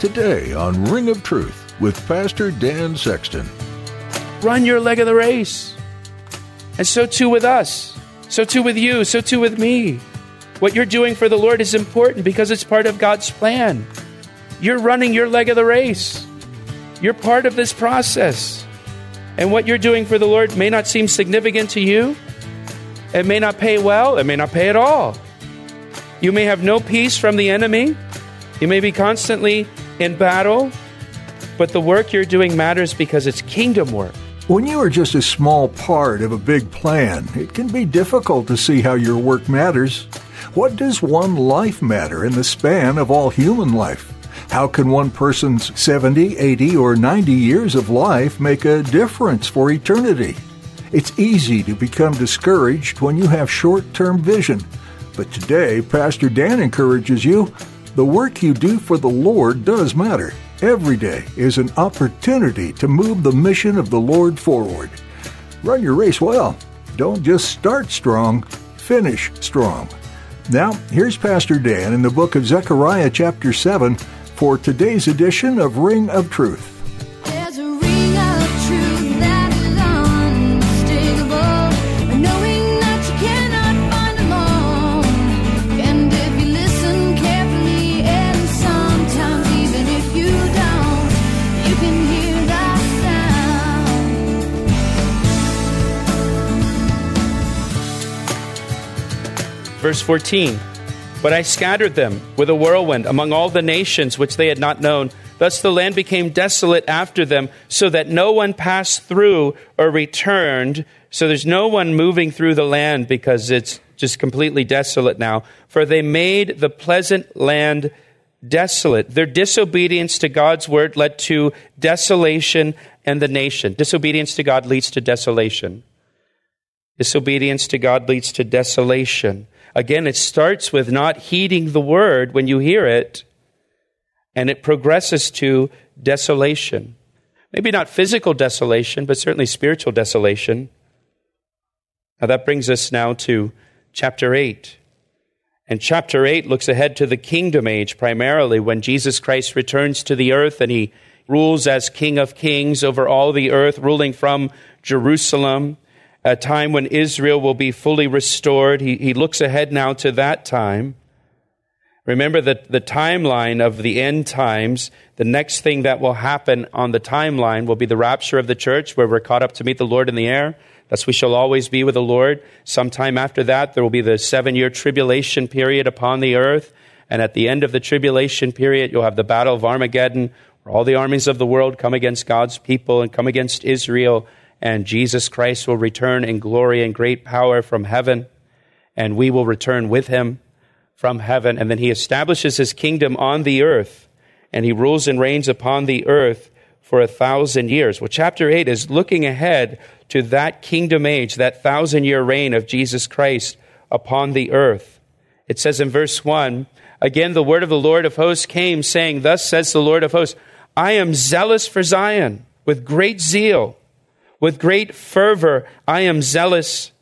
Today on Ring of Truth with Pastor Dan Sexton. Run your leg of the race. And so too with us. So too with you. So too with me. What you're doing for the Lord is important because it's part of God's plan. You're running your leg of the race. You're part of this process. And what you're doing for the Lord may not seem significant to you. It may not pay well. It may not pay at all. You may have no peace from the enemy. You may be constantly in battle, but the work you're doing matters because it's kingdom work. When you are just a small part of a big plan, it can be difficult to see how your work matters. What does one life matter in the span of all human life? How can one person's 70, 80, or 90 years of life make a difference for eternity? It's easy to become discouraged when you have short term vision. But today, Pastor Dan encourages you the work you do for the Lord does matter. Every day is an opportunity to move the mission of the Lord forward. Run your race well. Don't just start strong, finish strong. Now, here's Pastor Dan in the book of Zechariah, chapter 7, for today's edition of Ring of Truth. Verse 14 But I scattered them with a whirlwind among all the nations which they had not known. Thus the land became desolate after them, so that no one passed through or returned. So there's no one moving through the land because it's just completely desolate now. For they made the pleasant land desolate. Their disobedience to God's word led to desolation and the nation. Disobedience to God leads to desolation. Disobedience to God leads to desolation. Again, it starts with not heeding the word when you hear it, and it progresses to desolation. Maybe not physical desolation, but certainly spiritual desolation. Now that brings us now to chapter 8. And chapter 8 looks ahead to the kingdom age primarily when Jesus Christ returns to the earth and he rules as King of Kings over all the earth, ruling from Jerusalem a time when Israel will be fully restored. He, he looks ahead now to that time. Remember that the timeline of the end times, the next thing that will happen on the timeline will be the rapture of the church, where we're caught up to meet the Lord in the air. Thus we shall always be with the Lord. Sometime after that, there will be the seven year tribulation period upon the earth. And at the end of the tribulation period, you'll have the battle of Armageddon, where all the armies of the world come against God's people and come against Israel and Jesus Christ will return in glory and great power from heaven, and we will return with him from heaven. And then he establishes his kingdom on the earth, and he rules and reigns upon the earth for a thousand years. Well, chapter 8 is looking ahead to that kingdom age, that thousand year reign of Jesus Christ upon the earth. It says in verse 1 Again, the word of the Lord of hosts came, saying, Thus says the Lord of hosts, I am zealous for Zion with great zeal with great fervor, I am zealous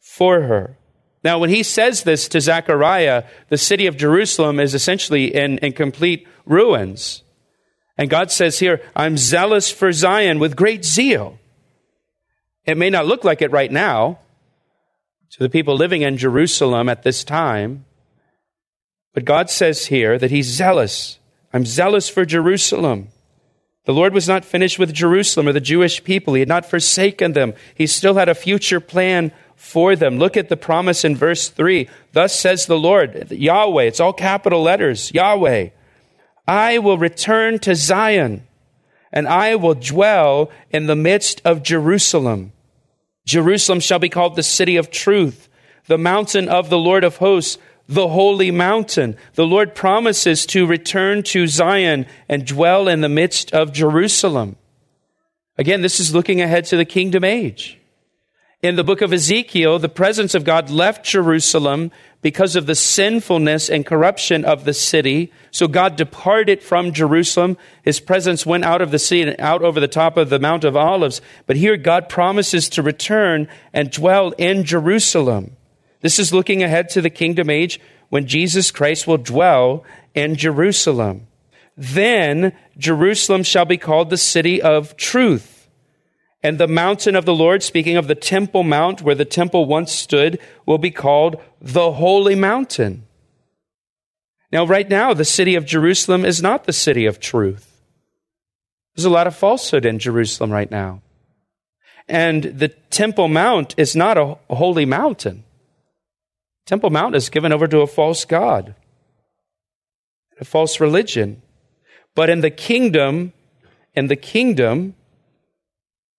for her. Now, when he says this to Zechariah, the city of Jerusalem is essentially in, in complete ruins. And God says here, I'm zealous for Zion with great zeal. It may not look like it right now to the people living in Jerusalem at this time, but God says here that He's zealous. I'm zealous for Jerusalem. The Lord was not finished with Jerusalem or the Jewish people. He had not forsaken them. He still had a future plan for them. Look at the promise in verse 3. Thus says the Lord, Yahweh, it's all capital letters, Yahweh. I will return to Zion and I will dwell in the midst of Jerusalem. Jerusalem shall be called the city of truth, the mountain of the Lord of hosts. The holy mountain. The Lord promises to return to Zion and dwell in the midst of Jerusalem. Again, this is looking ahead to the kingdom age. In the book of Ezekiel, the presence of God left Jerusalem because of the sinfulness and corruption of the city. So God departed from Jerusalem. His presence went out of the city and out over the top of the Mount of Olives. But here God promises to return and dwell in Jerusalem. This is looking ahead to the kingdom age when Jesus Christ will dwell in Jerusalem. Then Jerusalem shall be called the city of truth. And the mountain of the Lord, speaking of the Temple Mount where the temple once stood, will be called the Holy Mountain. Now, right now, the city of Jerusalem is not the city of truth. There's a lot of falsehood in Jerusalem right now. And the Temple Mount is not a holy mountain. Temple Mount is given over to a false God, a false religion. But in the kingdom, in the kingdom,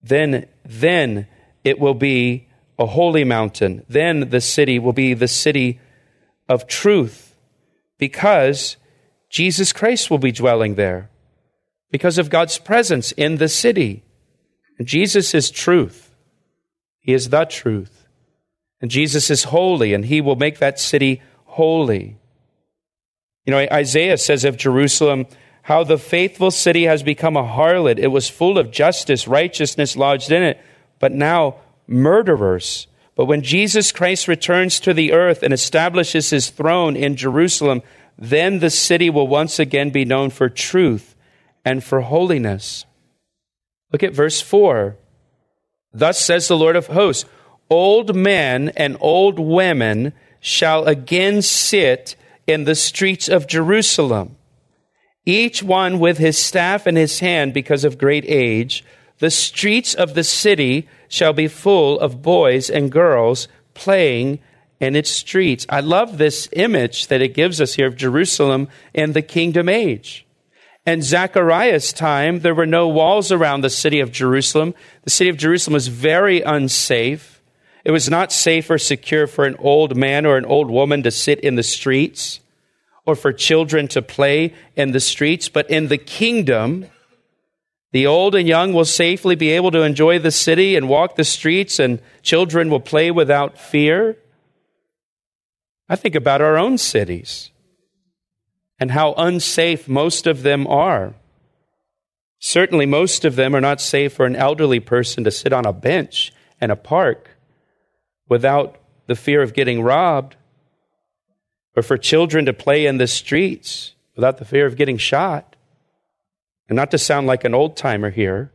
then, then it will be a holy mountain. Then the city will be the city of truth because Jesus Christ will be dwelling there because of God's presence in the city. Jesus is truth. He is the truth. And Jesus is holy, and he will make that city holy. You know, Isaiah says of Jerusalem, how the faithful city has become a harlot. It was full of justice, righteousness lodged in it, but now murderers. But when Jesus Christ returns to the earth and establishes his throne in Jerusalem, then the city will once again be known for truth and for holiness. Look at verse 4. Thus says the Lord of hosts old men and old women shall again sit in the streets of Jerusalem, each one with his staff in his hand because of great age. The streets of the city shall be full of boys and girls playing in its streets. I love this image that it gives us here of Jerusalem in the kingdom age. In Zechariah's time, there were no walls around the city of Jerusalem. The city of Jerusalem was very unsafe. It was not safe or secure for an old man or an old woman to sit in the streets or for children to play in the streets, but in the kingdom, the old and young will safely be able to enjoy the city and walk the streets, and children will play without fear. I think about our own cities and how unsafe most of them are. Certainly, most of them are not safe for an elderly person to sit on a bench in a park without the fear of getting robbed, or for children to play in the streets without the fear of getting shot. And not to sound like an old timer here,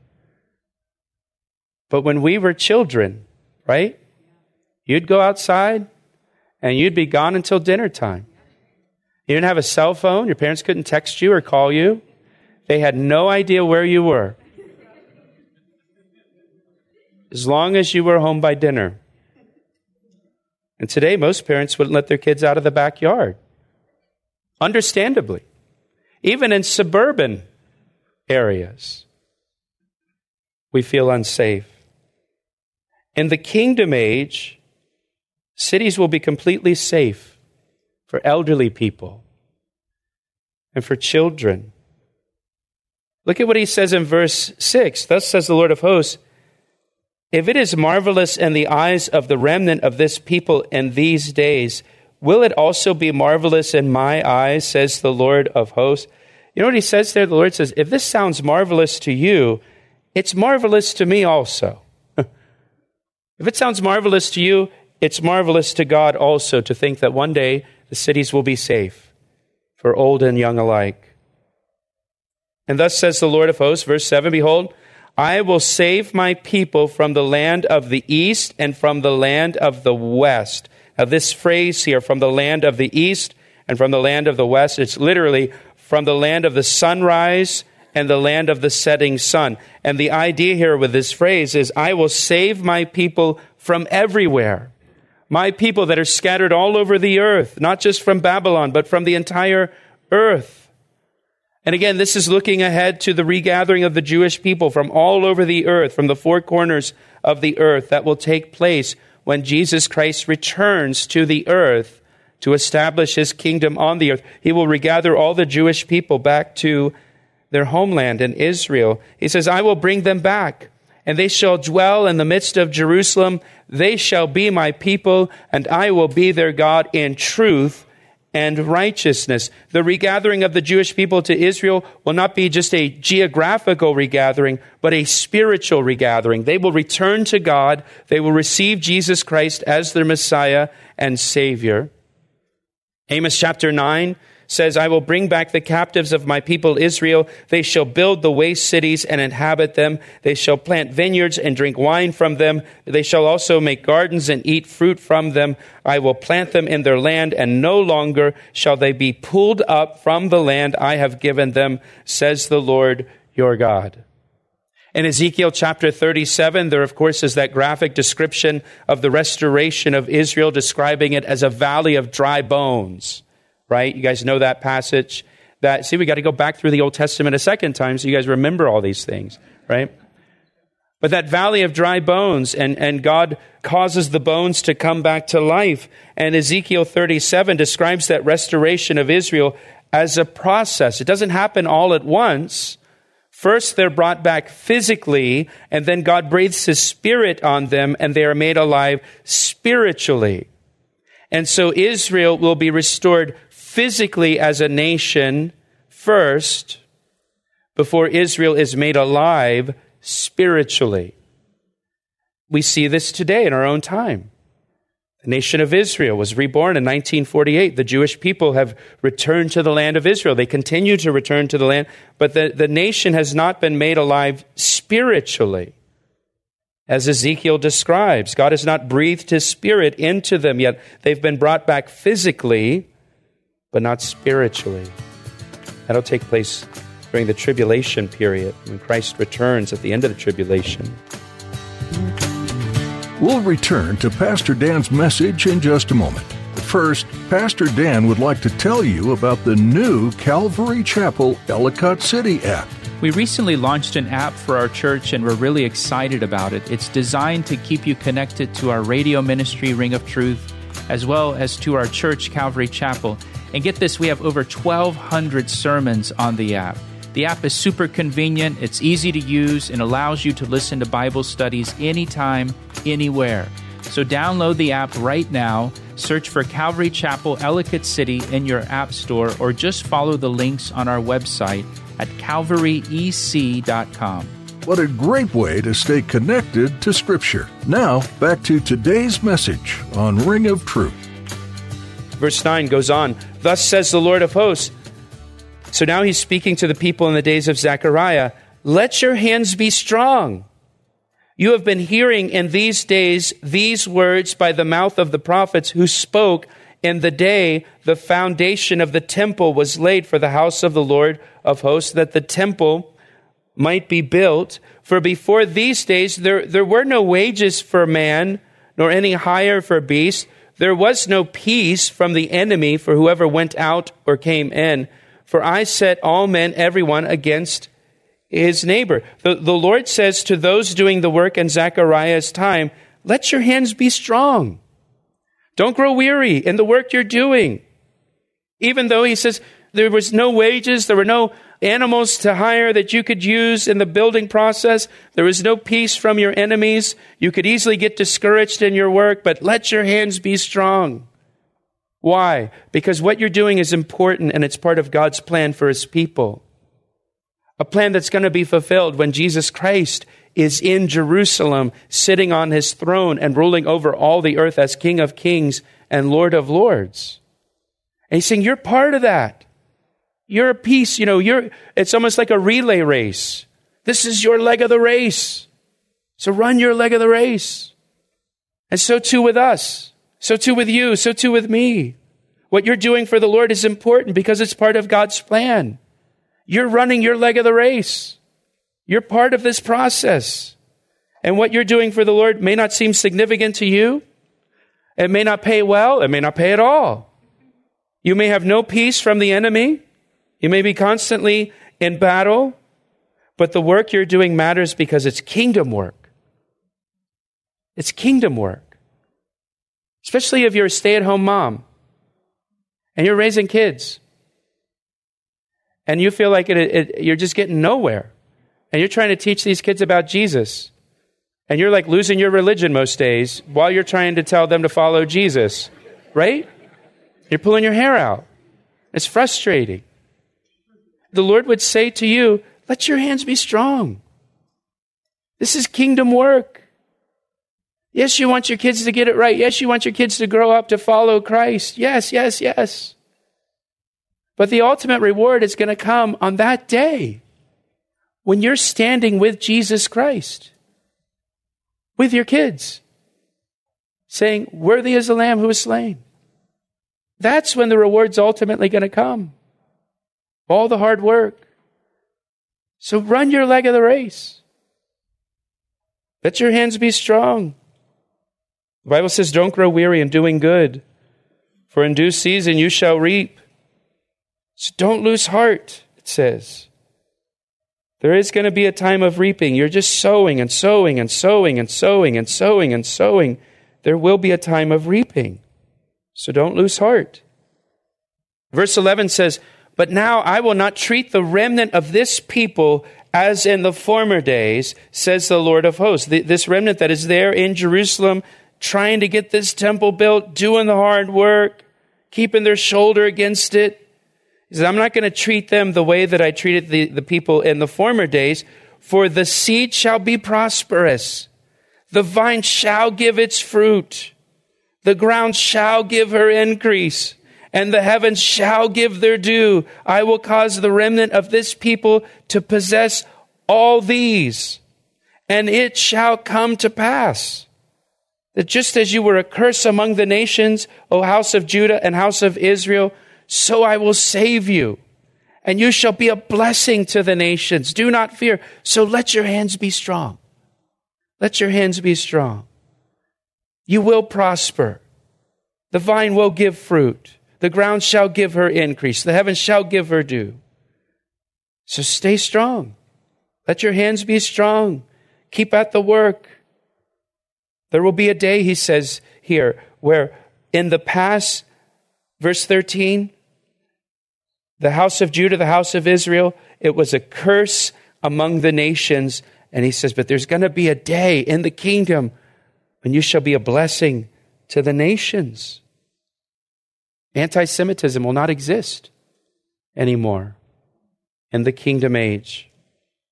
but when we were children, right? You'd go outside and you'd be gone until dinner time. You didn't have a cell phone, your parents couldn't text you or call you. They had no idea where you were. As long as you were home by dinner. And today, most parents wouldn't let their kids out of the backyard. Understandably. Even in suburban areas, we feel unsafe. In the kingdom age, cities will be completely safe for elderly people and for children. Look at what he says in verse 6. Thus says the Lord of hosts if it is marvelous in the eyes of the remnant of this people in these days, will it also be marvelous in my eyes, says the Lord of hosts? You know what he says there? The Lord says, if this sounds marvelous to you, it's marvelous to me also. if it sounds marvelous to you, it's marvelous to God also to think that one day the cities will be safe for old and young alike. And thus says the Lord of hosts, verse 7 Behold, I will save my people from the land of the east and from the land of the west. Now, this phrase here, from the land of the east and from the land of the west, it's literally from the land of the sunrise and the land of the setting sun. And the idea here with this phrase is, I will save my people from everywhere. My people that are scattered all over the earth, not just from Babylon, but from the entire earth. And again, this is looking ahead to the regathering of the Jewish people from all over the earth, from the four corners of the earth, that will take place when Jesus Christ returns to the earth to establish his kingdom on the earth. He will regather all the Jewish people back to their homeland in Israel. He says, I will bring them back, and they shall dwell in the midst of Jerusalem. They shall be my people, and I will be their God in truth and righteousness. The regathering of the Jewish people to Israel will not be just a geographical regathering, but a spiritual regathering. They will return to God. They will receive Jesus Christ as their Messiah and Savior. Amos chapter 9 says, I will bring back the captives of my people Israel. They shall build the waste cities and inhabit them. They shall plant vineyards and drink wine from them. They shall also make gardens and eat fruit from them. I will plant them in their land, and no longer shall they be pulled up from the land I have given them, says the Lord your God. In Ezekiel chapter 37, there of course is that graphic description of the restoration of Israel, describing it as a valley of dry bones right? You guys know that passage. That see, we got to go back through the Old Testament a second time so you guys remember all these things, right? But that valley of dry bones, and, and God causes the bones to come back to life. And Ezekiel 37 describes that restoration of Israel as a process. It doesn't happen all at once. First, they're brought back physically, and then God breathes His Spirit on them, and they are made alive spiritually. And so Israel will be restored physically as a nation first before Israel is made alive spiritually. We see this today in our own time. The nation of Israel was reborn in 1948. The Jewish people have returned to the land of Israel. They continue to return to the land, but the, the nation has not been made alive spiritually. As Ezekiel describes, God has not breathed his spirit into them yet. They've been brought back physically, but not spiritually. That'll take place during the tribulation period when Christ returns at the end of the tribulation. We'll return to Pastor Dan's message in just a moment. First, Pastor Dan would like to tell you about the new Calvary Chapel Ellicott City app. We recently launched an app for our church and we're really excited about it. It's designed to keep you connected to our radio ministry, Ring of Truth, as well as to our church, Calvary Chapel. And get this, we have over 1,200 sermons on the app. The app is super convenient, it's easy to use, and allows you to listen to Bible studies anytime, anywhere. So download the app right now, search for Calvary Chapel Ellicott City in your app store, or just follow the links on our website at calvaryec.com. What a great way to stay connected to Scripture. Now, back to today's message on Ring of Truth. Verse 9 goes on Thus says the Lord of hosts. So now he's speaking to the people in the days of Zechariah Let your hands be strong. You have been hearing in these days these words by the mouth of the prophets who spoke in the day the foundation of the temple was laid for the house of the Lord of hosts, that the temple might be built. For before these days there, there were no wages for man, nor any hire for beast there was no peace from the enemy for whoever went out or came in. For I set all men, everyone, against his neighbor. The, the Lord says to those doing the work in Zechariah's time, let your hands be strong. Don't grow weary in the work you're doing. Even though he says there was no wages, there were no animals to hire that you could use in the building process. There was no peace from your enemies. You could easily get discouraged in your work, but let your hands be strong. Why? Because what you're doing is important and it's part of God's plan for his people. A plan that's going to be fulfilled when Jesus Christ is in Jerusalem, sitting on his throne and ruling over all the earth as King of kings and Lord of lords. And he's saying, You're part of that. You're a piece, you know, you're, it's almost like a relay race. This is your leg of the race. So run your leg of the race. And so too with us. So too with you. So too with me. What you're doing for the Lord is important because it's part of God's plan. You're running your leg of the race. You're part of this process. And what you're doing for the Lord may not seem significant to you. It may not pay well. It may not pay at all. You may have no peace from the enemy. You may be constantly in battle, but the work you're doing matters because it's kingdom work. It's kingdom work. Especially if you're a stay at home mom. and you're raising kids, and you feel like it, it, you're just getting nowhere, and you're trying to teach these kids about Jesus, and you're like losing your religion most days while you're trying to tell them to follow Jesus, right? You're pulling your hair out. It's frustrating. The Lord would say to you, Let your hands be strong. This is kingdom work. Yes, you want your kids to get it right. Yes, you want your kids to grow up to follow Christ. Yes, yes, yes. But the ultimate reward is going to come on that day when you're standing with Jesus Christ, with your kids, saying, Worthy is the Lamb who was slain. That's when the reward's ultimately going to come. All the hard work. So run your leg of the race. Let your hands be strong. The Bible says, Don't grow weary in doing good, for in due season you shall reap. So don't lose heart, it says. There is going to be a time of reaping. You're just sowing and sowing and sowing and sowing and sowing and sowing. There will be a time of reaping. So don't lose heart. Verse 11 says, But now I will not treat the remnant of this people as in the former days, says the Lord of hosts. This remnant that is there in Jerusalem, trying to get this temple built, doing the hard work, keeping their shoulder against it. He says, I'm not going to treat them the way that I treated the, the people in the former days, for the seed shall be prosperous. The vine shall give its fruit. The ground shall give her increase, and the heavens shall give their dew. I will cause the remnant of this people to possess all these, and it shall come to pass that just as you were a curse among the nations, O house of Judah and house of Israel, so I will save you. And you shall be a blessing to the nations. Do not fear. So let your hands be strong. Let your hands be strong. You will prosper. The vine will give fruit. The ground shall give her increase. The heavens shall give her dew. So stay strong. Let your hands be strong. Keep at the work. There will be a day, he says here, where in the past, verse 13, the house of Judah, the house of Israel, it was a curse among the nations. And he says, But there's going to be a day in the kingdom when you shall be a blessing to the nations. Anti Semitism will not exist anymore in the kingdom age.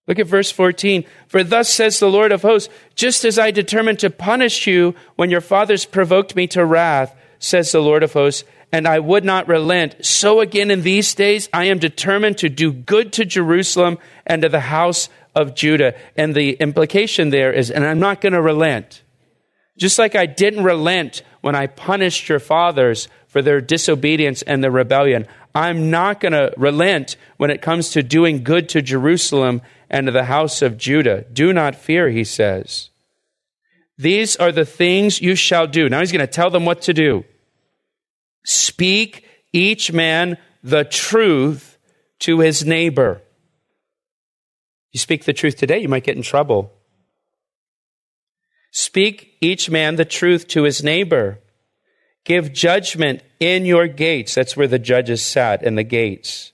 Look at verse 14. For thus says the Lord of hosts, just as I determined to punish you when your fathers provoked me to wrath, says the Lord of hosts, and I would not relent, so again in these days I am determined to do good to Jerusalem and to the house of Judah. And the implication there is, and I'm not going to relent. Just like I didn't relent when I punished your fathers for their disobedience and their rebellion, I'm not going to relent when it comes to doing good to Jerusalem and to the house of Judah. Do not fear, he says. These are the things you shall do. Now he's going to tell them what to do. Speak each man the truth to his neighbor. You speak the truth today, you might get in trouble. Speak each man the truth to his neighbor. Give judgment in your gates. That's where the judges sat, in the gates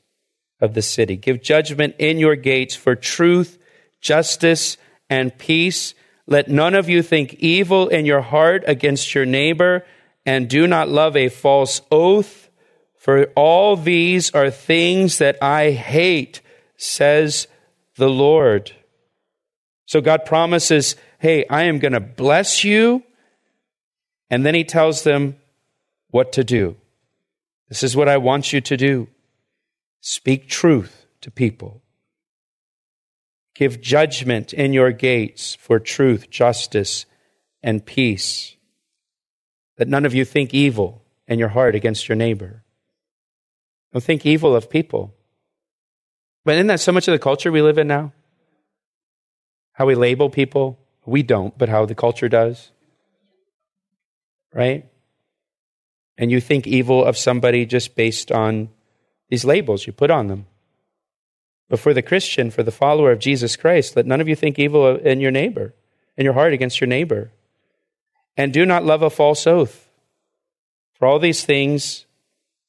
of the city. Give judgment in your gates for truth, justice, and peace. Let none of you think evil in your heart against your neighbor, and do not love a false oath, for all these are things that I hate, says the Lord. So God promises, hey, I am going to bless you. And then he tells them what to do. This is what I want you to do. Speak truth to people. Give judgment in your gates for truth, justice, and peace. That none of you think evil in your heart against your neighbor. Don't think evil of people. But isn't that so much of the culture we live in now? How we label people? We don't, but how the culture does. Right? And you think evil of somebody just based on these labels you put on them. But for the Christian, for the follower of Jesus Christ, let none of you think evil in your neighbor, in your heart against your neighbor. And do not love a false oath. For all these things,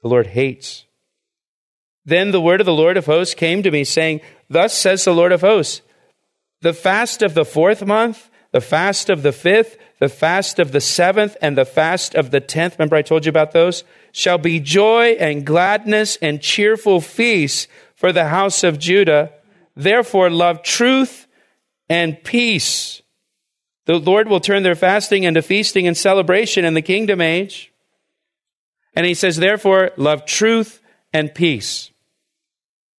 The Lord hates. Then the word of the Lord of hosts came to me, saying, Thus says the Lord of hosts, the fast of the fourth month, the fast of the fifth, the fast of the seventh, and the fast of the tenth, remember I told you about those, shall be joy and gladness and cheerful feasts for the house of Judah. Therefore, love truth and peace. The Lord will turn their fasting into feasting and celebration in the kingdom age. And he says, therefore, love truth and peace.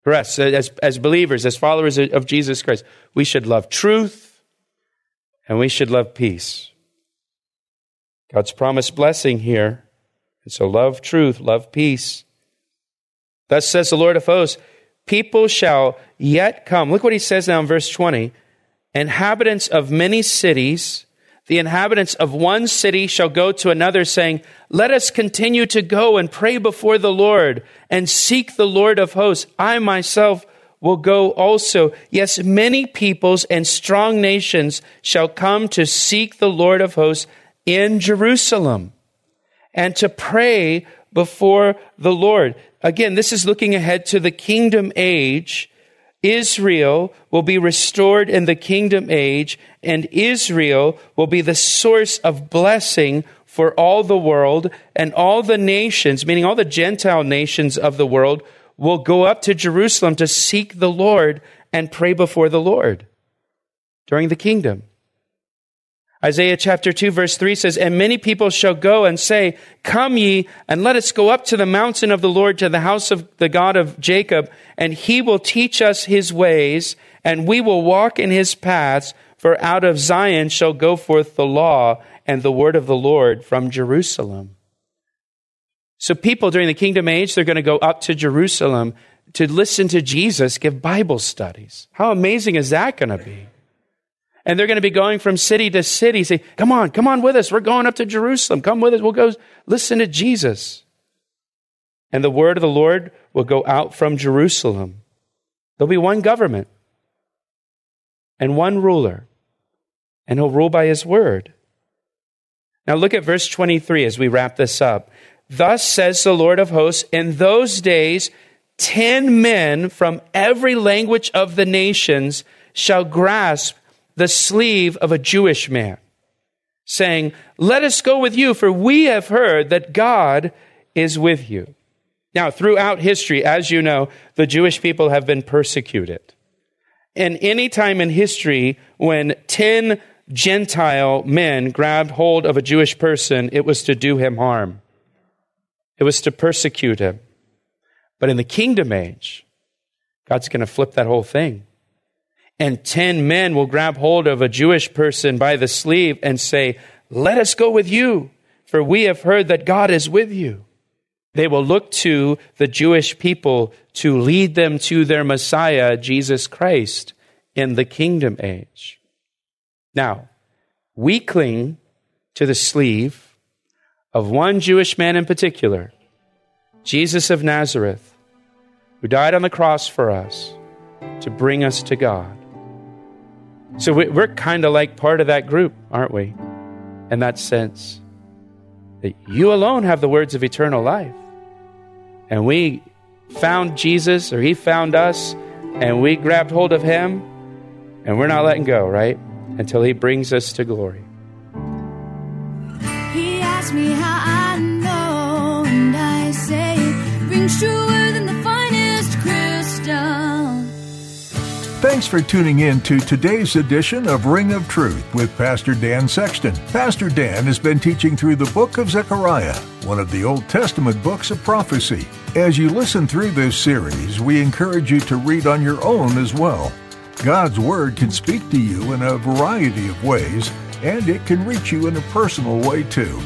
For us, uh, as, as believers, as followers of Jesus Christ, we should love truth and we should love peace. God's promised blessing here. And so love truth, love peace. Thus says the Lord of hosts, people shall yet come. Look what he says now in verse 20. Inhabitants of many cities, the inhabitants of one city shall go to another, saying, Let us continue to go and pray before the Lord and seek the Lord of hosts. I myself will go also. Yes, many peoples and strong nations shall come to seek the Lord of hosts in Jerusalem and to pray before the Lord. Again, this is looking ahead to the kingdom age. Israel will be restored in the kingdom age, and Israel will be the source of blessing for all the world, and all the nations, meaning all the Gentile nations of the world, will go up to Jerusalem to seek the Lord and pray before the Lord during the kingdom. Isaiah chapter 2 verse 3 says, And many people shall go and say, Come ye, and let us go up to the mountain of the Lord, to the house of the God of Jacob, and he will teach us his ways, and we will walk in his paths, for out of Zion shall go forth the law and the word of the Lord from Jerusalem. So people during the kingdom age, they're going to go up to Jerusalem to listen to Jesus give Bible studies. How amazing is that going to be? And they're going to be going from city to city, say, come on, come on with us. We're going up to Jerusalem. Come with us. We'll go listen to Jesus. And the word of the Lord will go out from Jerusalem. There'll be one government and one ruler, and he'll rule by his word. Now look at verse 23 as we wrap this up. Thus says the Lord of hosts, in those days, ten men from every language of the nations shall grasp the sleeve of a Jewish man, saying, Let us go with you, for we have heard that God is with you. Now, throughout history, as you know, the Jewish people have been persecuted. And any time in history when 10 Gentile men grabbed hold of a Jewish person, it was to do him harm. It was to persecute him. But in the kingdom age, God's going to flip that whole thing and 10 men will grab hold of a Jewish person by the sleeve and say, Let us go with you, for we have heard that God is with you. They will look to the Jewish people to lead them to their Messiah, Jesus Christ, in the kingdom age. Now, we cling to the sleeve of one Jewish man in particular, Jesus of Nazareth, who died on the cross for us to bring us to God. So we're kind of like part of that group, aren't we? In that sense. That you alone have the words of eternal life. And we found Jesus, or he found us, and we grabbed hold of him, and we're not letting go, right? Until he brings us to glory. He asked me how I know, and I say it rings truer Thanks for tuning in to today's edition of Ring of Truth with Pastor Dan Sexton. Pastor Dan has been teaching through the book of Zechariah, one of the Old Testament books of prophecy. As you listen through this series, we encourage you to read on your own as well. God's Word can speak to you in a variety of ways, and it can reach you in a personal way too.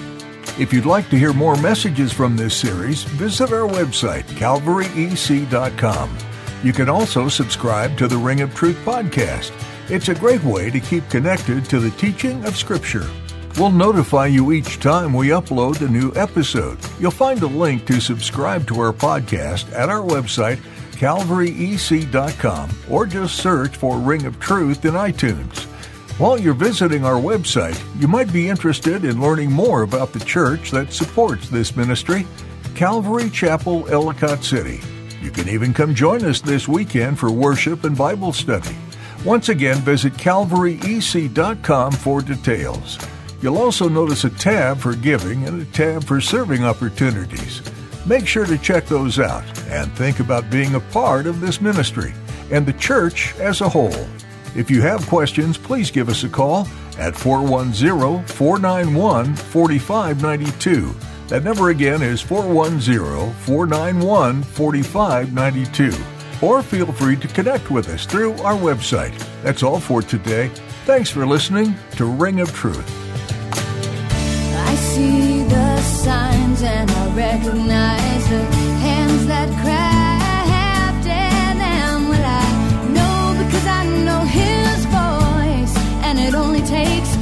If you'd like to hear more messages from this series, visit our website, calvaryec.com. You can also subscribe to the Ring of Truth podcast. It's a great way to keep connected to the teaching of Scripture. We'll notify you each time we upload a new episode. You'll find a link to subscribe to our podcast at our website, calvaryec.com, or just search for Ring of Truth in iTunes. While you're visiting our website, you might be interested in learning more about the church that supports this ministry. Calvary Chapel, Ellicott City. You can even come join us this weekend for worship and Bible study. Once again, visit calvaryec.com for details. You'll also notice a tab for giving and a tab for serving opportunities. Make sure to check those out and think about being a part of this ministry and the church as a whole. If you have questions, please give us a call at 410 491 4592. That number again is 410 491 4592. Or feel free to connect with us through our website. That's all for today. Thanks for listening to Ring of Truth. I see the signs and I recognize the hands that. Well, I know because I know His voice, and it only takes